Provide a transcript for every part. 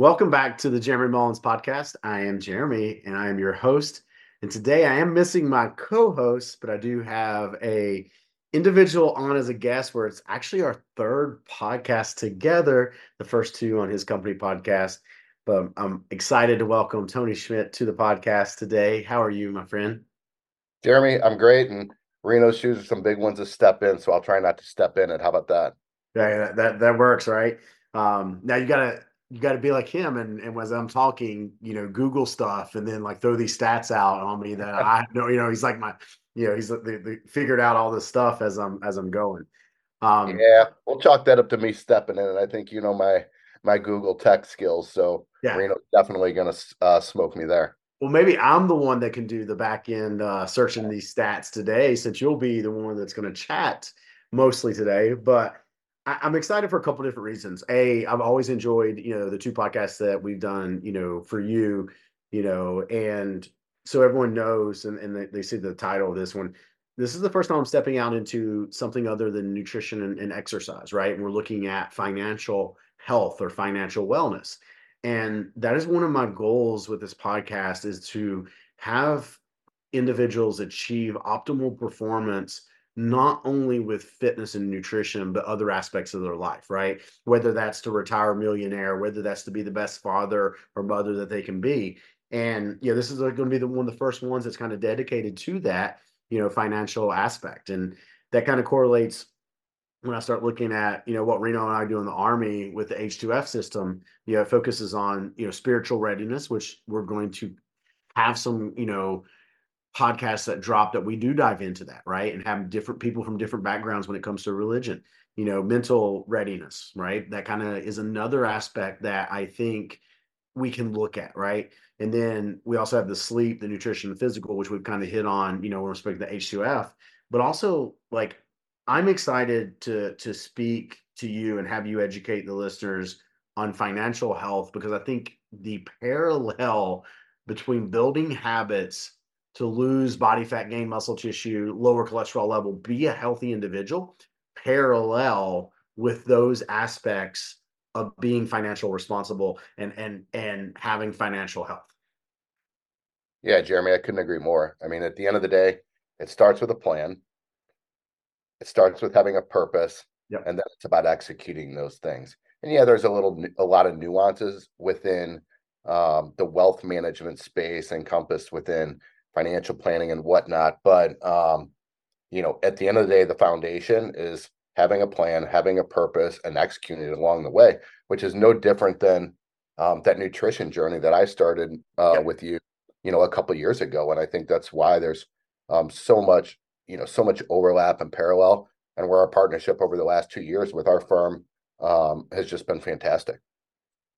Welcome back to the Jeremy Mullins podcast. I am Jeremy and I am your host. And today I am missing my co-host, but I do have a individual on as a guest where it's actually our third podcast together, the first two on his company podcast. But I'm excited to welcome Tony Schmitt to the podcast today. How are you, my friend? Jeremy, I'm great. And Reno's shoes are some big ones to step in, so I'll try not to step in it. How about that? Yeah, that that, that works, right? Um, now you gotta you got to be like him and and as i'm talking you know google stuff and then like throw these stats out on me that i know you know he's like my you know he's the, the, figured out all this stuff as i'm as i'm going. Um yeah we'll chalk that up to me stepping in and i think you know my my google tech skills so yeah. Reno's definitely gonna uh, smoke me there. Well maybe i'm the one that can do the back end uh searching these stats today since you'll be the one that's going to chat mostly today but I, am excited for a couple different reasons. A, I've always enjoyed, you know, the two podcasts that we've done, you know, for you, you know, and so everyone knows and, and they, they see the title of this one. This is the first time I'm stepping out into something other than nutrition and, and exercise, right? And we're looking at financial health or financial wellness. And that is one of my goals with this podcast is to have individuals achieve optimal performance not only with fitness and nutrition, but other aspects of their life, right? Whether that's to retire millionaire, whether that's to be the best father or mother that they can be. And, you know, this is going to be the one of the first ones that's kind of dedicated to that, you know, financial aspect. And that kind of correlates when I start looking at, you know, what Reno and I do in the Army with the H2F system, you know, focuses on, you know, spiritual readiness, which we're going to have some, you know, podcasts that drop that we do dive into that, right? And have different people from different backgrounds when it comes to religion, you know, mental readiness, right? That kind of is another aspect that I think we can look at, right? And then we also have the sleep, the nutrition, the physical, which we've kind of hit on, you know, with respect to the H2F, but also like I'm excited to to speak to you and have you educate the listeners on financial health because I think the parallel between building habits to lose body fat, gain muscle tissue, lower cholesterol level, be a healthy individual, parallel with those aspects of being financial responsible and and and having financial health. Yeah, Jeremy, I couldn't agree more. I mean, at the end of the day, it starts with a plan. It starts with having a purpose, yep. and then it's about executing those things. And yeah, there's a little, a lot of nuances within um, the wealth management space encompassed within financial planning and whatnot. But um, you know, at the end of the day, the foundation is having a plan, having a purpose, and executing it along the way, which is no different than um, that nutrition journey that I started uh, yep. with you, you know, a couple years ago. And I think that's why there's um, so much, you know, so much overlap and parallel, and where our partnership over the last two years with our firm um, has just been fantastic.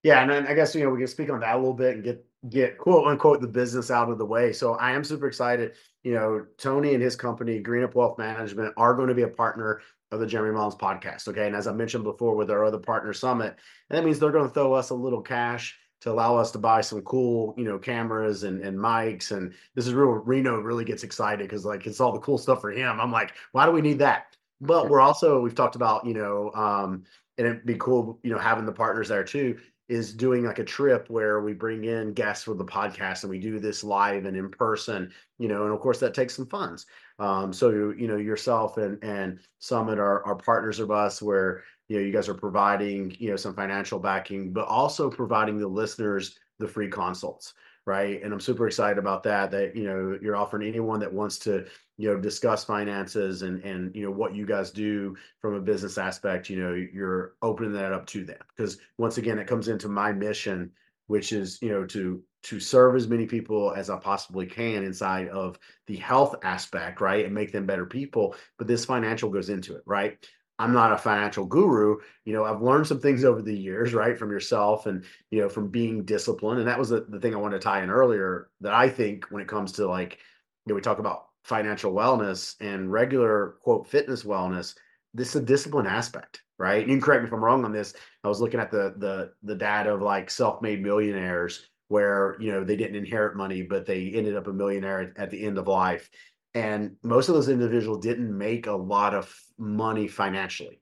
Yeah, and then I guess you know we can speak on that a little bit and get get quote unquote the business out of the way. So I am super excited. You know, Tony and his company, GreenUp Wealth Management, are going to be a partner of the Jeremy Mullins podcast. Okay. And as I mentioned before with our other partner summit, and that means they're going to throw us a little cash to allow us to buy some cool, you know, cameras and, and mics. And this is real Reno really gets excited because like it's all the cool stuff for him. I'm like, why do we need that? But we're also, we've talked about, you know, um, and it'd be cool, you know, having the partners there too is doing like a trip where we bring in guests for the podcast and we do this live and in person, you know, and of course that takes some funds. Um, so you know yourself and and Summit are, are partners of us where you know you guys are providing you know some financial backing, but also providing the listeners the free consults right? And i'm super excited about that that you know you're offering anyone that wants to you know discuss finances and and you know what you guys do from a business aspect you know you're opening that up to them. Because once again it comes into my mission which is you know to to serve as many people as i possibly can inside of the health aspect right? And make them better people but this financial goes into it right I'm not a financial guru. You know, I've learned some things over the years, right, from yourself and, you know, from being disciplined. And that was the, the thing I wanted to tie in earlier that I think when it comes to like, you know, we talk about financial wellness and regular quote fitness wellness, this is a discipline aspect, right? You can correct me if I'm wrong on this. I was looking at the the the data of like self-made millionaires where you know they didn't inherit money, but they ended up a millionaire at, at the end of life. And most of those individuals didn't make a lot of money financially,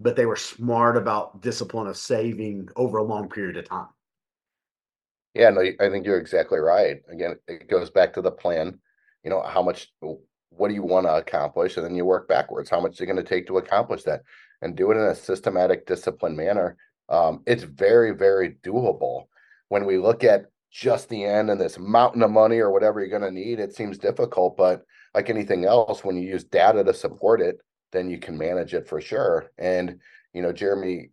but they were smart about discipline of saving over a long period of time. Yeah, no, I think you're exactly right. Again, it goes back to the plan. You know, how much, what do you want to accomplish? And then you work backwards. How much is it going to take to accomplish that? And do it in a systematic, disciplined manner. Um, it's very, very doable. When we look at just the end and this mountain of money or whatever you're going to need, it seems difficult. But like anything else, when you use data to support it, then you can manage it for sure. And, you know, Jeremy,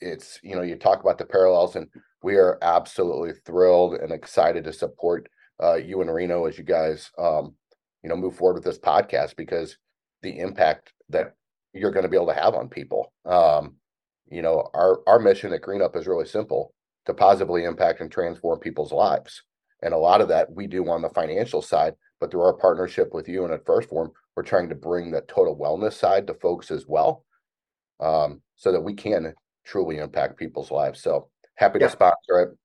it's, you know, you talk about the parallels and we are absolutely thrilled and excited to support uh, you and Reno as you guys, um, you know, move forward with this podcast because the impact that you're going to be able to have on people. Um, you know, our our mission at GreenUp is really simple: to positively impact and transform people's lives. And a lot of that we do on the financial side, but through our partnership with you and at 1st Phorm, we're trying to bring the total wellness side to folks as well, um, so that we can truly impact people's lives. So happy yeah. to sponsor it.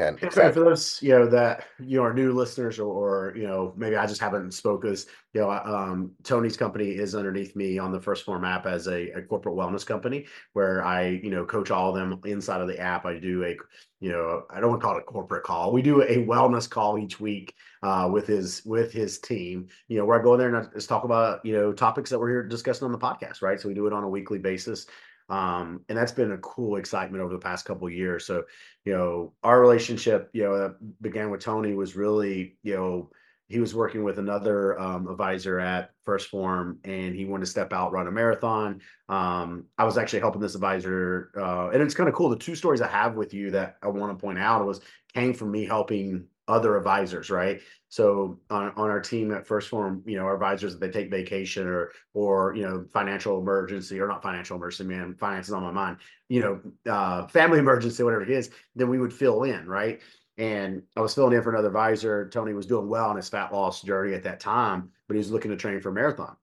And for those you know that you know are new listeners or, or you know maybe I just haven't spoke as you know um, Tony's company is underneath me on the 1st Phorm app as a, a, corporate wellness company where I you know coach all of them inside of the app. I do a you know I don't want to call it a corporate call. We do a wellness call each week uh, with his with his team. You know where I go in there and I just talk about you know topics that we're here discussing on the podcast. Right, so we do it on a weekly basis. Um, and that's been a cool excitement over the past couple years. So, you know, our relationship, you know, that began with Tony was really, you know, he was working with another um, advisor at 1st Phorm, and he wanted to step out run a marathon um, i was actually helping this advisor uh, and it's kind of cool the two stories i have with you that i want to point out was came from me helping other advisors, right? So on, on our team at 1st Phorm, you know, our advisors, if they take vacation or, or, you know, financial emergency or not financial emergency, man, finance is on my mind, you know, uh, family emergency, whatever it is, then we would fill in, right? And I was filling in for another advisor. Tony was doing well on his fat loss journey at that time, but he was looking to train for a marathon.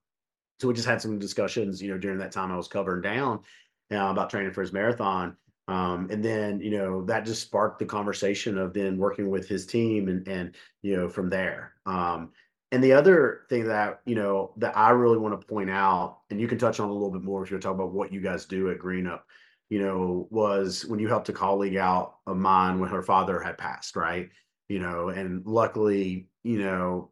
So we just had some discussions, you know, during that time I was covering down uh, about training for his marathon. Um, and then, you know, that just sparked the conversation of then working with his team and, and, you know, from there. Um, and the other thing that, you know, that I really want to point out, and you can touch on a little bit more if you're talking about what you guys do at GreenUp, you know, was when you helped a colleague out of mine when her father had passed, right? You know, and luckily, you know,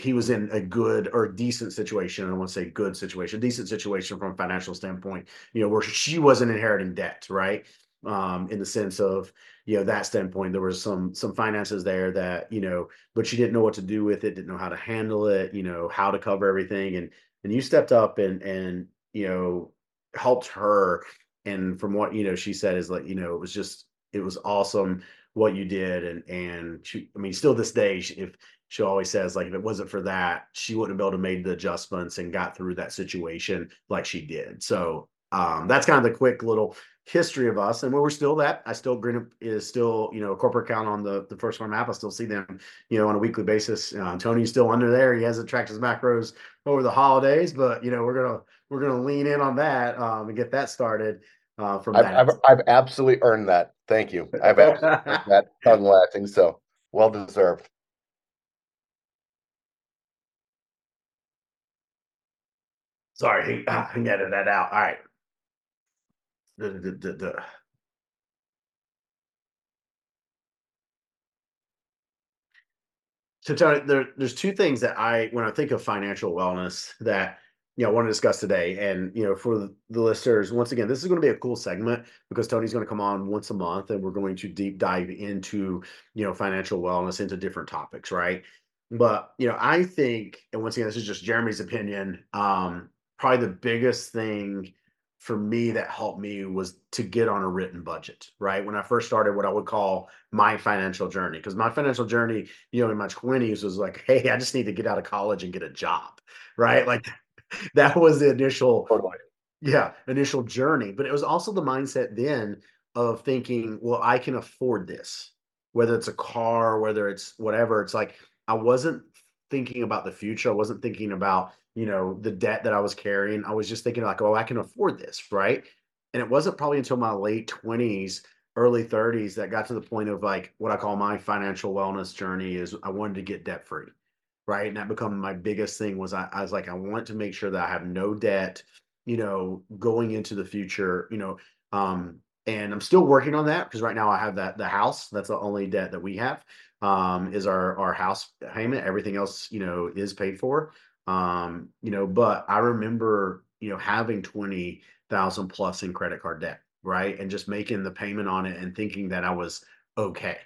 he was in a good or decent situation. I don't want to say good situation, decent situation from a financial standpoint, you know, where she wasn't inheriting debt, right? Um, in the sense of, you know, that standpoint, there was some some finances there that, you know, but she didn't know what to do with it, didn't know how to handle it, you know, how to cover everything. And and you stepped up and and you know helped her. And from what you know, she said is like, you know, it was just it was awesome what you did and and she i mean still this day if she always says like if it wasn't for that she wouldn't have been able to make the adjustments and got through that situation like she did. So um, that's kind of the quick little history of us and we're still that i still green is still you know a corporate account on the the 1st Phorm app i still see them you know on a weekly basis. Uh, tony's still under there. He hasn't tracked his macros over the holidays but you know we're gonna we're gonna lean in on that um, and get that started uh, from I've, I've, I've, absolutely earned that. Thank you. I've earned that. Tongue lashing so well deserved Sorry, he, uh, he edited that out. All right. The, the, the. So Tony, there, there's two things that I, when I think of financial wellness, that you know, I want to discuss today. And you know, for the, the listeners, once again, this is going to be a cool segment because Tony's going to come on once a month, and we're going to deep dive into you know financial wellness into different topics, right? But you know, I think, and once again, this is just Jeremy's opinion. Um, probably the biggest thing for me that helped me was to get on a written budget, right? When I first started what I would call my financial journey, because my financial journey, you know, in my 20s was like, hey, I just need to get out of college and get a job, right? Like that was the initial, yeah, initial journey. But it was also the mindset then of thinking, well, I can afford this, whether it's a car, whether it's whatever. It's like I wasn't thinking about the future. I wasn't thinking about you know, the debt that I was carrying. I was just thinking like, oh, I can afford this, right? And it wasn't probably until my late 20s, early 30s that got to the point of like what I call my financial wellness journey is I wanted to get debt free. Right. And that become my biggest thing was I, I was like, I want to make sure that I have no debt, you know, going into the future, you know, um, and I'm still working on that because right now I have that the house. That's the only debt that we have. Um, is our our house payment. Everything else, you know, is paid for. Um, you know, but I remember, you know, having twenty thousand plus in credit card debt, right, and just making the payment on it and thinking that I was okay.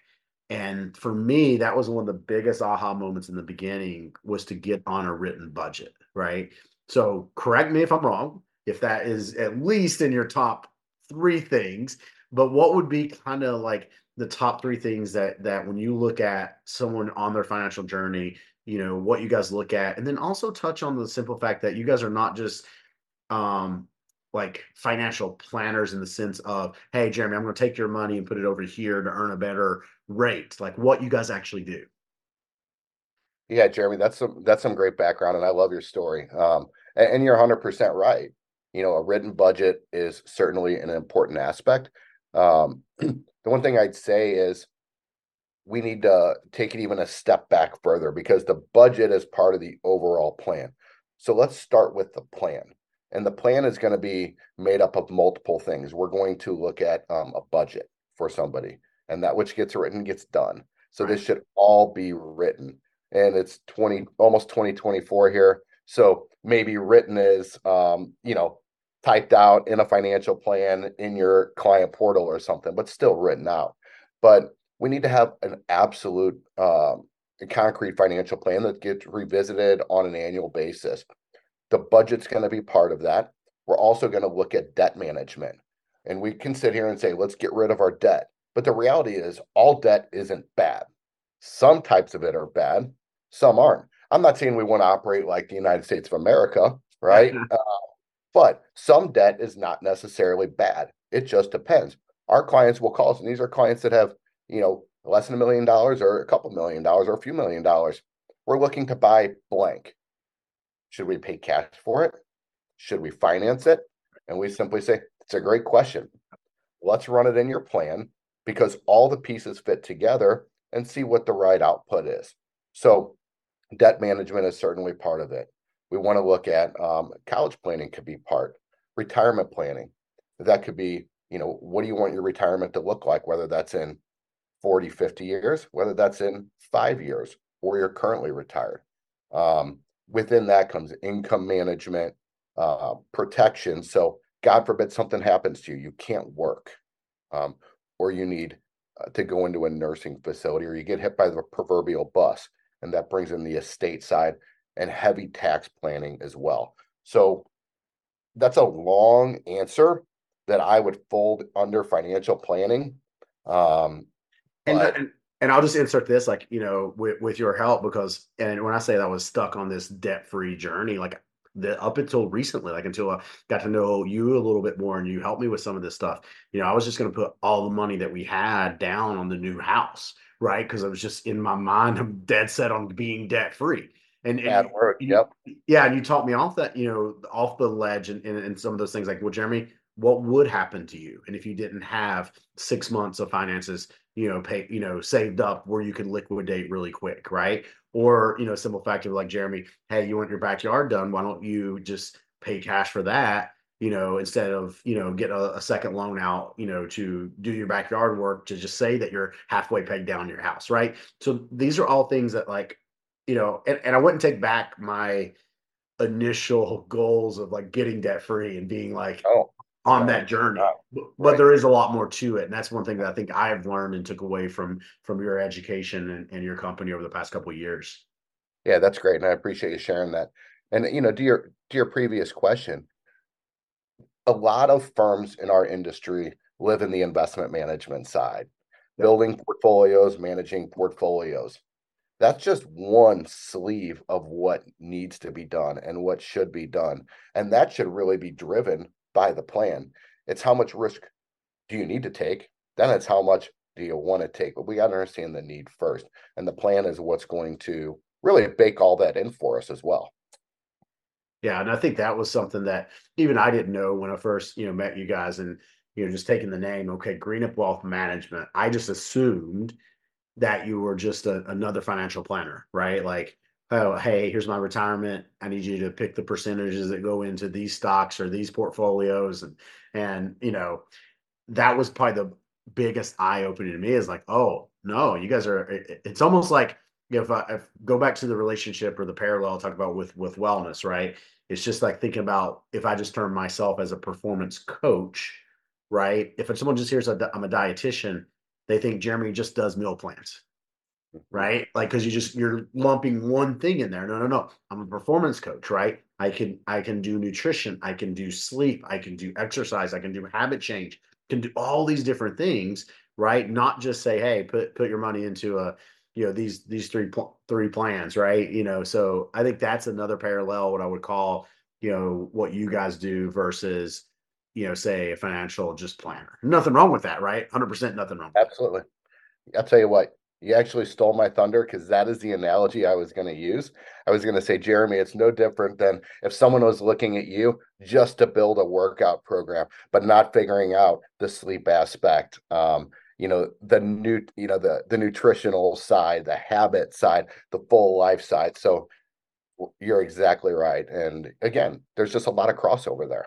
And for me, that was one of the biggest aha moments in the beginning was to get on a written budget, right? So correct me if I'm wrong, if that is at least in your top three things, but what would be kind of like the top three things that that when you look at someone on their financial journey, you know, what you guys look at, and then also touch on the simple fact that you guys are not just um like financial planners in the sense of, hey, Jeremy, I'm going to take your money and put it over here to earn a better rate, like what you guys actually do. Yeah, Jeremy, that's some that's some great background, and I love your story. Um, and, and you're 100 percent right. You know, a written budget is certainly an important aspect. Um, the one thing I'd say is we need to take it even a step back further because the budget is part of the overall plan. So let's start with the plan. And the plan is going to be made up of multiple things. We're going to look at um, a budget for somebody, and that which gets written gets done. So this should all be written. And it's 20 almost 2024 here. So maybe written is um, you know, typed out in a financial plan in your client portal or something, but still written out. But we need to have an absolute um, concrete financial plan that gets revisited on an annual basis. The budget's going to be part of that. We're also going to look at debt management. And we can sit here and say, let's get rid of our debt. But the reality is, all debt isn't bad. Some types of it are bad, some aren't. I'm not saying we want to operate like the United States of America, right? uh, but some debt is not necessarily bad. It just depends. Our clients will call us, and these are clients that have, you know, less than a million dollars or a couple million dollars or a few million dollars. We're looking to buy blank. Should we pay cash for it? Should we finance it? And we simply say, it's a great question. Let's run it in your plan because all the pieces fit together and see what the right output is. So, debt management is certainly part of it. We want to look at um, college planning, could be part, retirement planning. That could be, you know, what do you want your retirement to look like, whether that's in 40, 50 years, whether that's in five years, or you're currently retired. Um, within that comes income management, uh, protection. So, God forbid something happens to you, you can't work, um, or you need uh, to go into a nursing facility, or you get hit by the proverbial bus, and that brings in the estate side and heavy tax planning as well. So, that's a long answer that I would fold under financial planning. Um, and, and and I'll just insert this, like you know, with with your help, because and when I say that I was stuck on this debt free journey, like the up until recently, like until I got to know you a little bit more and you helped me with some of this stuff, you know, I was just going to put all the money that we had down on the new house, right? Because I was just in my mind, I'm dead set on being debt free. And, and work, yep. Yeah, and you taught me off that, you know, off the ledge and, and, and some of those things like, well, Jeremy, what would happen to you and if you didn't have six months of finances you know pay you know saved up where you can liquidate really quick right? Or you know simple fact of like jeremy hey you want your backyard done why don't you just pay cash for that? You know instead of you know get a, a second loan out you know to do your backyard work to just say that you're halfway pegged down your house right? So these are all things that like you know and, and i wouldn't take back my initial goals of like getting debt free and being like oh on that journey. But, right. there is a lot more to it and that's one thing that i think i've learned and took away from from your education and, and your company over the past couple of years. Yeah that's great and i appreciate you sharing that. And you know to your to your previous question a lot of firms in our industry live in the investment management side building portfolios managing portfolios. That's just one sleeve of what needs to be done and what should be done and that should really be driven by the plan. It's how much risk do you need to take? Then it's how much do you want to take? But we got to understand the need first. And the plan is what's going to really bake all that in for us as well. Yeah, and I think that was something that even I didn't know when I first, you know, met you guys and you know, just taking the name, okay, GreenUp Wealth Management. I just assumed that you were just a, another financial planner, right? Like oh, hey, here's my retirement. I need you to pick the percentages that go into these stocks or these portfolios. And, and, you know, that was probably the biggest eye opening to me is like, oh no, you guys are. It's almost like if I if go back to the relationship or the parallel I talk about with with wellness, right? It's just like thinking about if I just term myself as a performance coach, right? If someone just hears I'm a dietitian, they think Jeremy just does meal plans. Right? Like because you just you're lumping one thing in there. No, no, no. I'm a performance coach, right? I can I can do nutrition, I can do sleep, I can do exercise, I can do habit change, can do all these different things, right? Not just say, hey, put put your money into a you know these these three three plans, right? You know, so I think that's another parallel. What I would call you know what you guys do versus you know say a financial just planner. Nothing wrong with that, right? Hundred percent, nothing wrong. Absolutely. I'll tell you what, you actually stole my thunder because that is the analogy I was going to use. I was going to say, Jeremy, it's no different than if someone was looking at you just to build a workout program, but not figuring out the sleep aspect. Um, you know the new you know the the nutritional side the habit side the full life side so you're exactly right and again there's just a lot of crossover there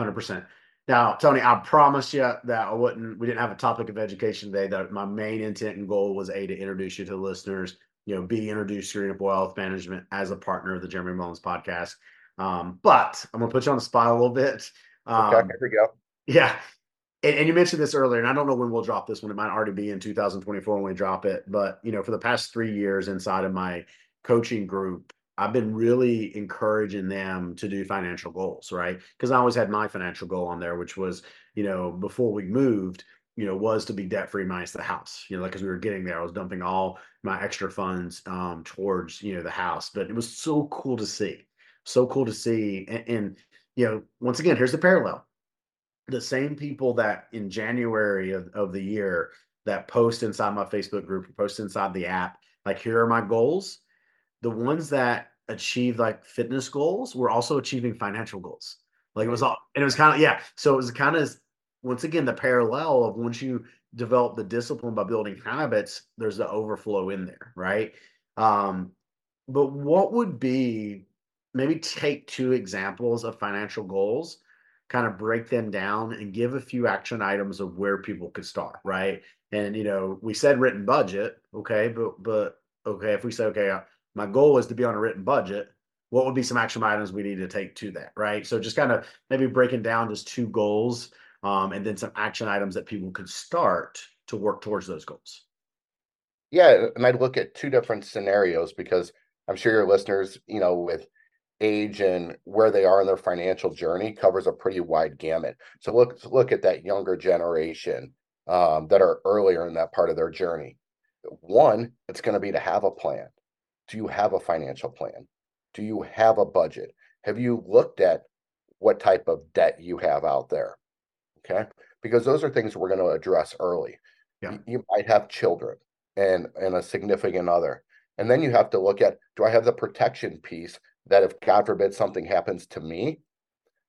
100% now, Tony, I promise you that I wouldn't. We didn't have a topic of education today. That my main intent and goal was a to introduce you to the listeners. You know, b introduce Green Wealth Management as a partner of the Jeremy Mullins podcast. Um, but I'm gonna put you on the spot a little bit. Um, okay, here we go. Yeah, and, and, you mentioned this earlier, and I don't know when we'll drop this one. It might already be in 2024 when we drop it. But you know, for the past three years inside of my coaching group, I've been really encouraging them to do financial goals, right? Because I always had my financial goal on there, which was, you know, before we moved, you know, was to be debt free minus the house. You know, like as we were getting there, I was dumping all my extra funds um, towards, you know, the house. But it was so cool to see, so cool to see. And, and you know, once again, here's the parallel: the same people that in January of, of the year that post inside my Facebook group, post inside the app, like here are my goals the ones that achieved like fitness goals were also achieving financial goals. Like it was all, and it was kind of, yeah. So it was kind of, once again, the parallel of once you develop the discipline by building habits, there's the overflow in there, right? Um, but what would be maybe take two examples of financial goals, kind of break them down and give a few action items of where people could start, right? And you know, we said written budget, okay, but but okay, if we say okay, my goal is to be on a written budget. What would be some action items we need to take to that right? So just kind of maybe breaking down just two goals um, and then some action items that people could start to work towards those goals. Yeah and i'd look at two different scenarios because i'm sure your listeners you know with age and where they are in their financial journey covers a pretty wide gamut. So look look at that younger generation um, that are earlier in that part of their journey. One it's going to be to have a plan do you have a financial plan? Do you have a budget? Have you looked at what type of debt you have out there? Okay. Because those are things we're going to address early. Yeah. You, might have children and, and a significant other. And then you have to look at do I have the protection piece that if God forbid something happens to me,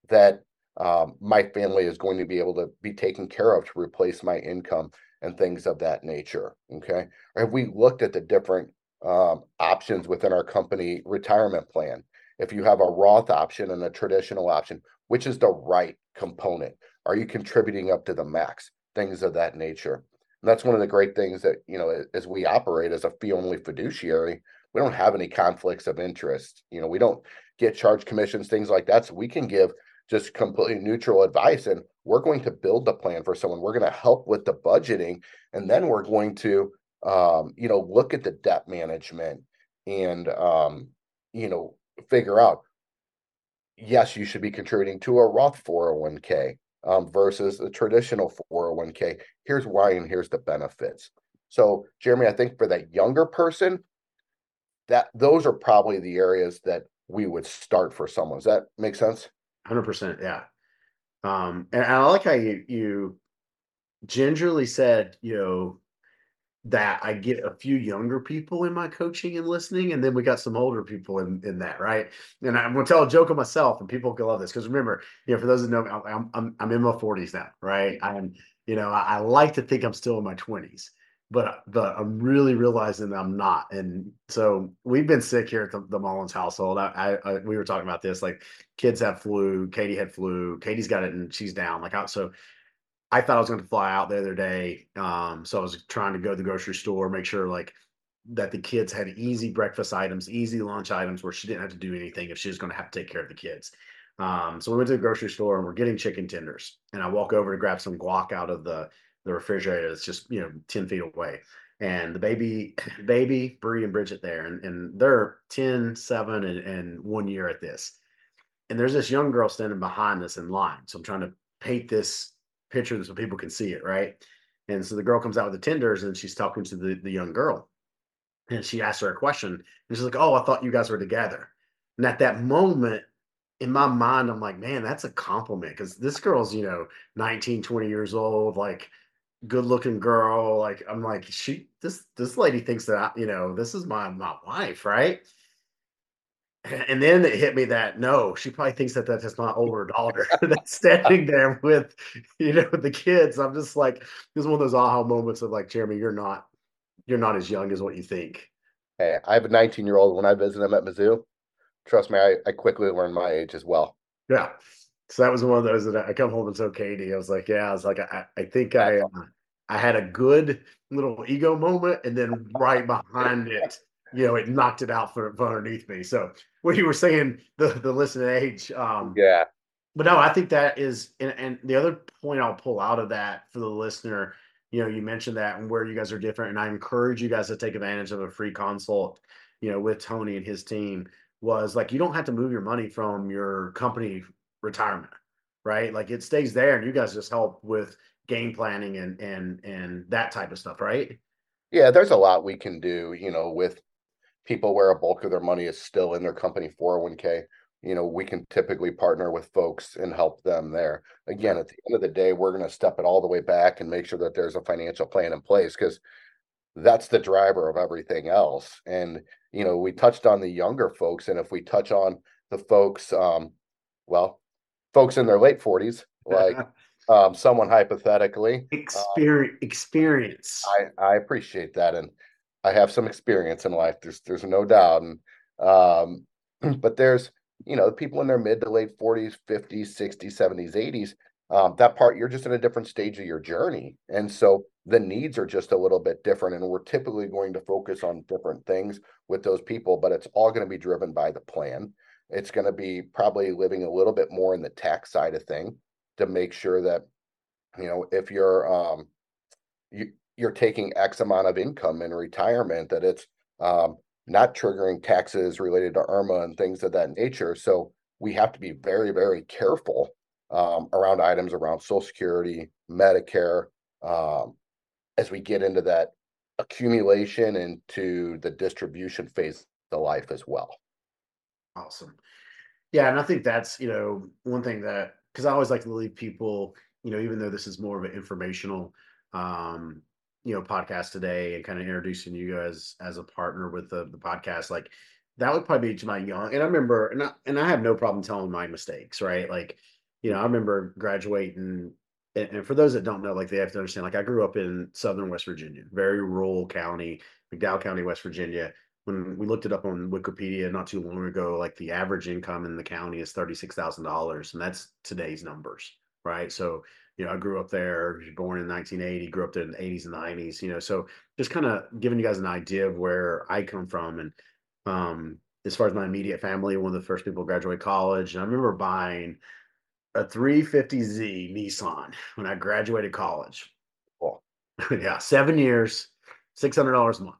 that um, my family is going to be able to be taken care of to replace my income and things of that nature. Okay. Or have we looked at the different um, options within our company retirement plan. If you have a Roth option and a traditional option, which is the right component? Are you contributing up to the max? Things of that nature. And that's one of the great things that, you know, as we operate as a fee only fiduciary, we don't have any conflicts of interest. You know, we don't get charged commissions, things like that. So we can give just completely neutral advice and we're going to build the plan for someone. We're going to help with the budgeting and then we're going to um, you know, look at the debt management and, um, you know, figure out, yes, you should be contributing to a Roth 401k um, versus a traditional 401k. Here's why, and here's the benefits. So, Jeremy, I think for that younger person, that those are probably the areas that we would start for someone. Does that make sense? Hundred percent, yeah. Um, and I like how you you gingerly said, you know, that I get a few younger people in my coaching and listening, and then we got some older people in in that, right? And I'm gonna tell a joke of myself, and people can love this because remember, you know, for those that know, I'm I'm I'm in my 40s now, right? I'm, you know, I, I like to think I'm still in my 20s, but uh, but I'm really realizing that I'm not. And so we've been sick here at the, the Mullins household. I, I, I, we were talking about this, like kids have flu, Katie had flu, Katie's got it, and she's down. Like, I, so I thought I was going to fly out the other day. Um, so I was trying to go to the grocery store, make sure like that the kids had easy breakfast items, easy lunch items where she didn't have to do anything if she was going to have to take care of the kids. Um, so we went to the grocery store and we're getting chicken tenders. And I walk over to grab some guac out of the, the refrigerator that's just, you know, 10 feet away. And the baby, baby, Bree and Bridget there, and, and they're 10, 7, and, and one year at this. And there's this young girl standing behind us in line. So I'm trying to paint this picture so people can see it, right? And so the girl comes out with the tenders and she's talking to the, the young girl. And she asks her a question. And she's like, Oh, I thought you guys were together. And at that moment, in my mind, I'm like, man, that's a compliment because this girl's, you know, 19, 20 years old, like good looking girl. Like, I'm like, she, this, this lady thinks that, I, you know, this is my, my wife, right? And then it hit me that no, she probably thinks that that's just my older daughter that's standing there with, you know, the kids. I'm just like, this is one of those aha moments of like, Jeremy, you're not, you're not as young as what you think. Hey, I have a 19 year old. When I visit him at Mizzou, trust me, I, I quickly learned my age as well. Yeah. So that was one of those that I come home and tell Katie, I was like, yeah, I was like, I, I think I, uh, I had a good little ego moment, and then right behind it, you know, it knocked it out from, underneath me. So what you were saying, the the listen age, um, yeah. But no, I think that is, and, and the other point I'll pull out of that for the listener, you know, you mentioned that and where you guys are different, and I encourage you guys to take advantage of a free consult, you know, with Tony and his team was like you don't have to move your money from your company retirement, right? Like it stays there, and you guys just help with game planning and and and that type of stuff, right? Yeah, there's a lot we can do, you know, with people where a bulk of their money is still in their company 401k. You know, we can typically partner with folks and help them there. Again, at the end of the day, we're going to step it all the way back and make sure that there's a financial plan in place because that's the driver of everything else. And you know, we touched on the younger folks, and if we touch on the folks, um, well, folks in their late forties, like um, someone hypothetically, experience, um, experience. I I appreciate that, and I have some experience in life. There's there's no doubt, and um, but there's you know people in their mid to late 40s 50s 60s 70s 80s um, that part you're just in a different stage of your journey and so the needs are just a little bit different and we're typically going to focus on different things with those people but it's all going to be driven by the plan it's going to be probably living a little bit more in the tax side of thing to make sure that you know if you're um you you're taking x amount of income in retirement that it's um not triggering taxes related to IRMAA and things of that nature so we have to be very very careful um, around items around social security medicare um, as we get into that accumulation into the distribution phase of life as well. Awesome. Yeah, and I think that's, you know, one thing that because I always like to leave people, you know, even though this is more of an informational um, you know, podcast today and kind of introducing you guys as a partner with the, the podcast, like that would probably be to my young and I remember and I and I have no problem telling my mistakes, right? Like, you know, I remember graduating and, and for those that don't know, like they have to understand, like I grew up in southern West Virginia, very rural county, McDowell County, West Virginia. When we looked it up on Wikipedia not too long ago, like the average income in the county is thirty-six thousand dollars, and that's today's numbers, right? So, you know, I grew up there, born in 1980, grew up there in the 80s and 90s, you know, so just kind of giving you guys an idea of where I come from. And um, as far as my immediate family, one of the first people to graduate college, and I remember buying a 350Z Nissan when I graduated college. Cool. yeah, seven years, six hundred dollars a month.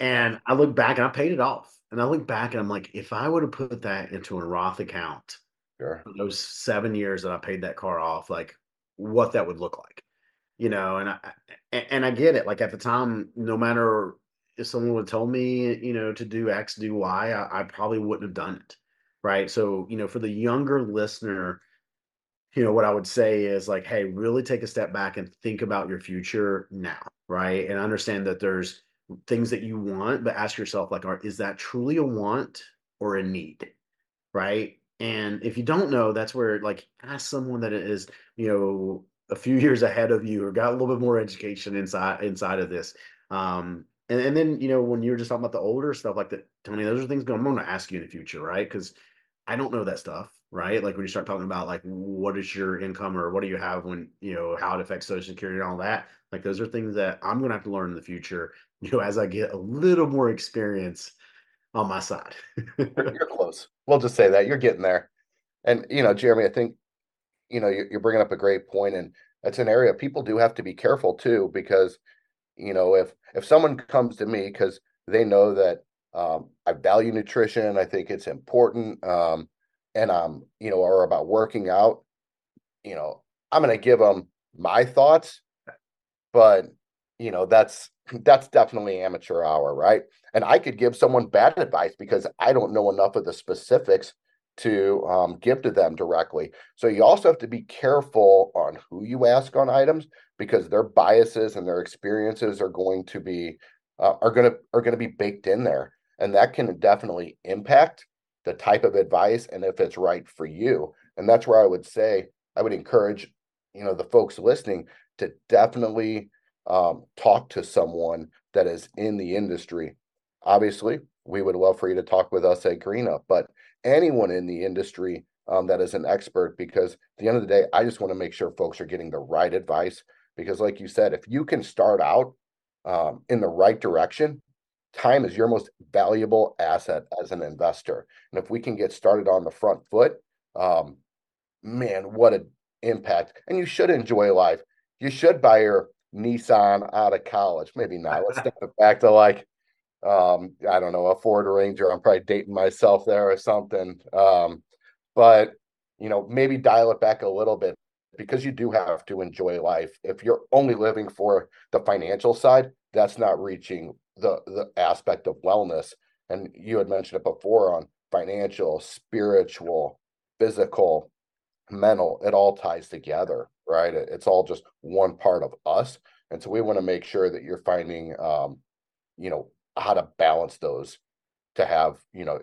And I look back and I paid it off. And I look back and I'm like, if I would have put that into a Roth account, sure. those seven years that I paid that car off, like what that would look like, you know. And I and I get it. Like at the time, no matter if someone would tell me, you know, to do X, do Y, I, I probably wouldn't have done it, right? So you know, for the younger listener you know what i would say is like hey really take a step back and think about your future now right and understand that there's things that you want but ask yourself like are, is that truly a want or a need right and if you don't know that's where like ask someone that is you know a few years ahead of you or got a little bit more education inside inside of this um and, and then you know when you were just talking about the older stuff like that tony those are things going i'm going to ask you in the future right because I don't know that stuff, right? Like when you start talking about like what is your income or what do you have when you know how it affects Social Security and all that. Like those are things that I'm gonna have to learn in the future, you know, as I get a little more experience on my side. you're close. We'll just say that you're getting there. And you know, Jeremy, I think you know you're bringing up a great point, and that's an area people do have to be careful too, because you know if if someone comes to me because they know that um, I value nutrition, I think it's important, um, and um, you know, or about working out, you know, I'm going to give them my thoughts, but you know, that's that's definitely amateur hour, right? And I could give someone bad advice because I don't know enough of the specifics to um, give to them directly. So you also have to be careful on who you ask on items because their biases and their experiences are going to be uh, are going to are going to be baked in there, and that can definitely impact the type of advice and if it's right for you. And that's where I would say I would encourage you know the folks listening to definitely um, talk to someone that is in the industry. Obviously, we would love for you to talk with us at GreenUp, but anyone in the industry um, that is an expert, because at the end of the day, I just want to make sure folks are getting the right advice. Because, like you said, if you can start out um, in the right direction, time is your most valuable asset as an investor. And if we can get started on the front foot, um, man, what an impact. And you should enjoy life. You should buy your Nissan out of college. Maybe not. Let's step it back to like, um, I don't know, a Ford Ranger. I'm probably dating myself there or something. Um, but you know, maybe dial it back a little bit because you do have to enjoy life. If you're only living for the financial side, that's not reaching the the aspect of wellness. And you had mentioned it before on financial, spiritual, physical, mental. It all ties together right? It's all just one part of us. And so we want to make sure that you're finding, um, you know, how to balance those to have, you know,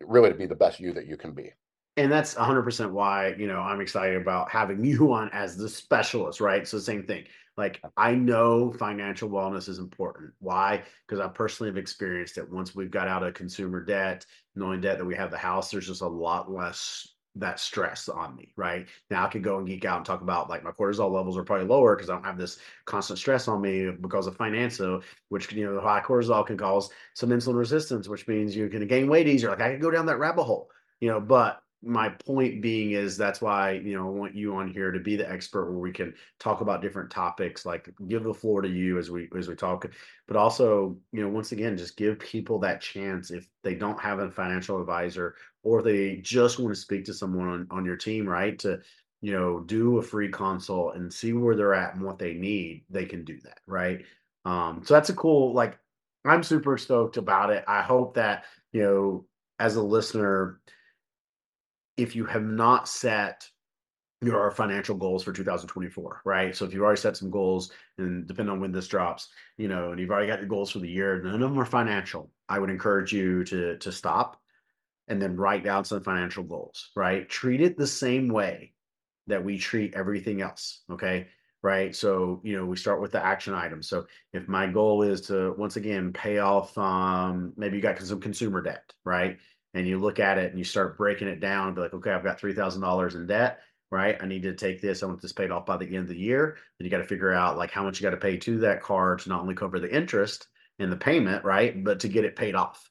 really to be the best you that you can be. And that's 100% why, you know, I'm excited about having you on as the specialist, right? So, same thing. Like, I know financial wellness is important. Why? Because I personally have experienced it. Once we've got out of consumer debt, knowing debt that we have the house, there's just a lot less that stress on me, right? Now I could go and geek out and talk about like my cortisol levels are probably lower because I don't have this constant stress on me because of financial, which you know the high cortisol can cause some insulin resistance, which means you're to gain weight easier. Like I could go down that rabbit hole, you know. But my point being is that's why you know I want you on here to be the expert where we can talk about different topics, like give the floor to you as we as we talk, but also you know once again just give people that chance if they don't have a financial advisor or they just want to speak to someone on, on your team, right? To you know do a free consult and see where they're at and what they need, they can do that, right? Um, so that's a cool like I'm super stoked about it. I hope that you know as a listener if you have not set your financial goals for 2024, right? So if you've already set some goals, and depending on when this drops, you know, and you've already got your goals for the year, none of them are financial. I would encourage you to to stop and then write down some financial goals, right? Treat it the same way that we treat everything else, okay? Right. So, you know, we start with the action items. So, if my goal is to once again pay off, um, maybe you got some consumer debt, right? And you look at it and you start breaking it down and be like, okay, I've got $3,000 in debt, right? I need to take this. I want this paid off by the end of the year. Then you got to figure out like how much you got to pay to that car to not only cover the interest and the payment, right? But to get it paid off,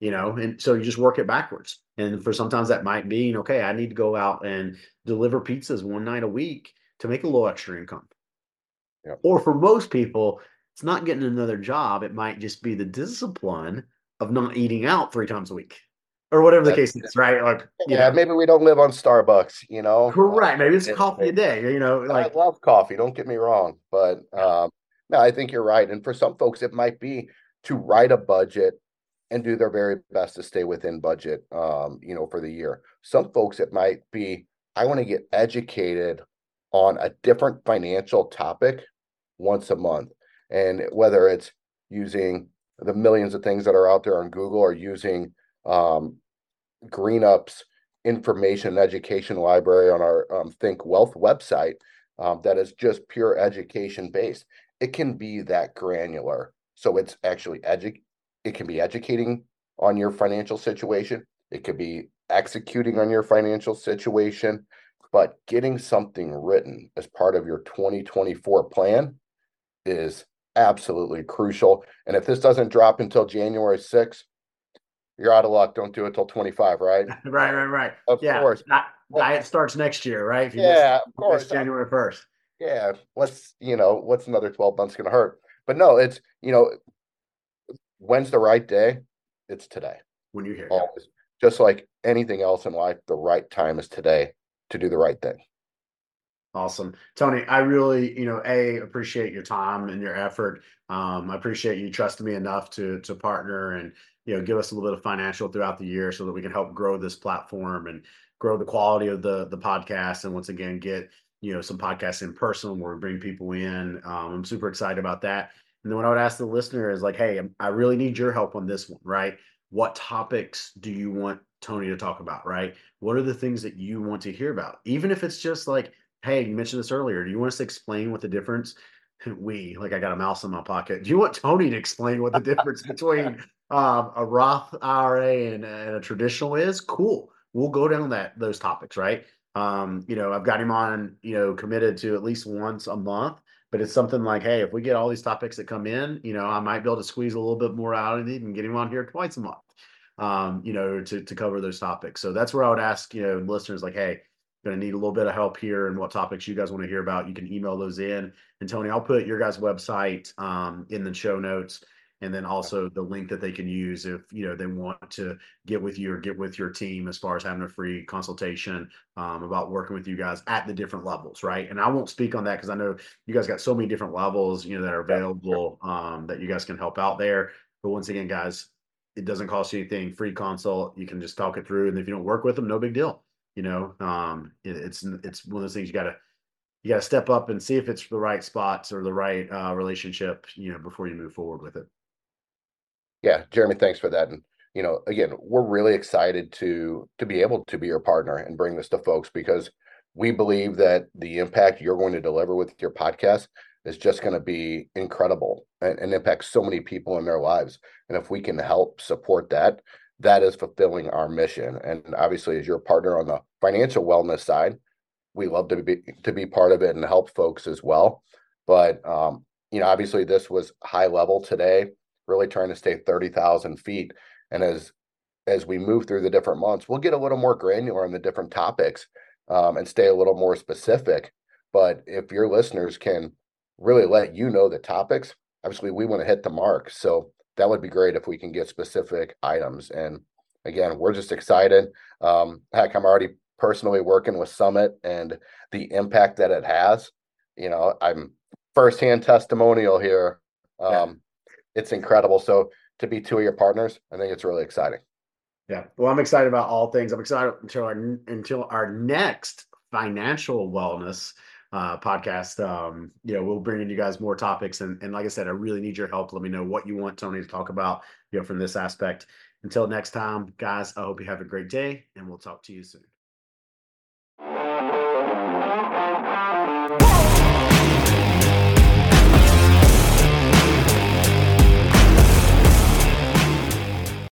you know? And so you just work it backwards. And for sometimes that might be, okay, I need to go out and deliver pizzas one night a week to make a little extra income. Yep. Or for most people, it's not getting another job. It might just be the discipline of not eating out three times a week or whatever the case is, right? Like, yeah, know. maybe we don't live on Starbucks, you know. Correct. Maybe it's coffee a day, you know. Like, I love coffee. Don't get me wrong, but um, no, I think you're right. And for some folks, it might be to write a budget and do their very best to stay within budget, um, you know, for the year. Some folks, it might be I want to get educated on a different financial topic once a month, and whether it's using the millions of things that are out there on Google or using um, GreenUp's information education library on our um, Think Wealth website um, that is just pure education based. It can be that granular. So it's actually edu- it can be educating on your financial situation. It could be executing on your financial situation, but getting something written as part of your 2024 plan is absolutely crucial. And if this doesn't drop until January 6th, you're out of luck. Don't do it till 25, right? right, right, right. Of yeah. course. Not, diet starts next year, right? If you yeah, miss, of course. January 1st. Yeah. Let's, you know, what's another 12 months going to hurt? But no, it's, you know, when's the right day? It's today. When you're here. Always. Just like anything else in life, the right time is today to do the right thing. Awesome. Tony, I really, you know, A, appreciate your time and your effort. Um, I appreciate you trusting me enough to to partner and you know give us a little bit of financial throughout the year so that we can help grow this platform and grow the quality of the the podcast and once again get you know some podcasts in person where we bring people in. Um, I'm super excited about that. And then what I would ask the listener is like, hey, I really need your help on this one, right? What topics do you want Tony to talk about, right? What are the things that you want to hear about? Even if it's just like, hey, you mentioned this earlier. Do you want us to explain what the difference? We like I got a mouse in my pocket. Do you want Tony to explain what the difference between um, a Roth IRA and, and, a traditional is? Cool. We'll go down that those topics, right? Um, you know, I've got him on, you know, committed to at least once a month but it's something like, hey, if we get all these topics that come in, you know, I might be able to squeeze a little bit more out of it and get him on here twice a month, um, you know, to to cover those topics. So that's where I would ask, you know, listeners like, hey, going to need a little bit of help here and what topics you guys want to hear about. You can email those in. And Tony, I'll put your guys' website um, in the show notes and then also the link that they can use if you know they want to get with you or get with your team as far as having a free consultation um, about working with you guys at the different levels right? And i won't speak on that because i know you guys got so many different levels you know that are available um, that you guys can help out there. But once again guys it doesn't cost you anything. Free consult you can just talk it through and if you don't work with them no big deal you know? Um, it, it's it's one of those things you got to you got to step up and see if it's the right spots or the right uh, relationship, you know, before you move forward with it. Yeah, Jeremy, thanks for that. And you know, again, we're really excited to to be able to be your partner and bring this to folks because we believe that the impact you're going to deliver with your podcast is just going to be incredible and, and impact so many people in their lives. And if we can help support that, that is fulfilling our mission. And obviously, as your partner on the financial wellness side, we love to be to be part of it and help folks as well. But um, you know, obviously, this was high level today really trying to stay 30,000 feet. And as as we move through the different months, we'll get a little more granular on the different topics um, and stay a little more specific. But if your listeners can really let you know the topics, obviously we want to hit the mark. So that would be great if we can get specific items. And again, we're just excited. Um, heck, I'm already personally working with Summit and the impact that it has. You know, I'm firsthand testimonial here. Um, it's incredible. So to be two of your partners, I think it's really exciting. Yeah. Well, I'm excited about all things. I'm excited until our until our next financial wellness uh, podcast. Um, you know, we'll bring in you guys more topics. And, and like I said, I really need your help. Let me know what you want Tony to talk about, you know, from this aspect. Until next time, guys, I hope you have a great day and we'll talk to you soon.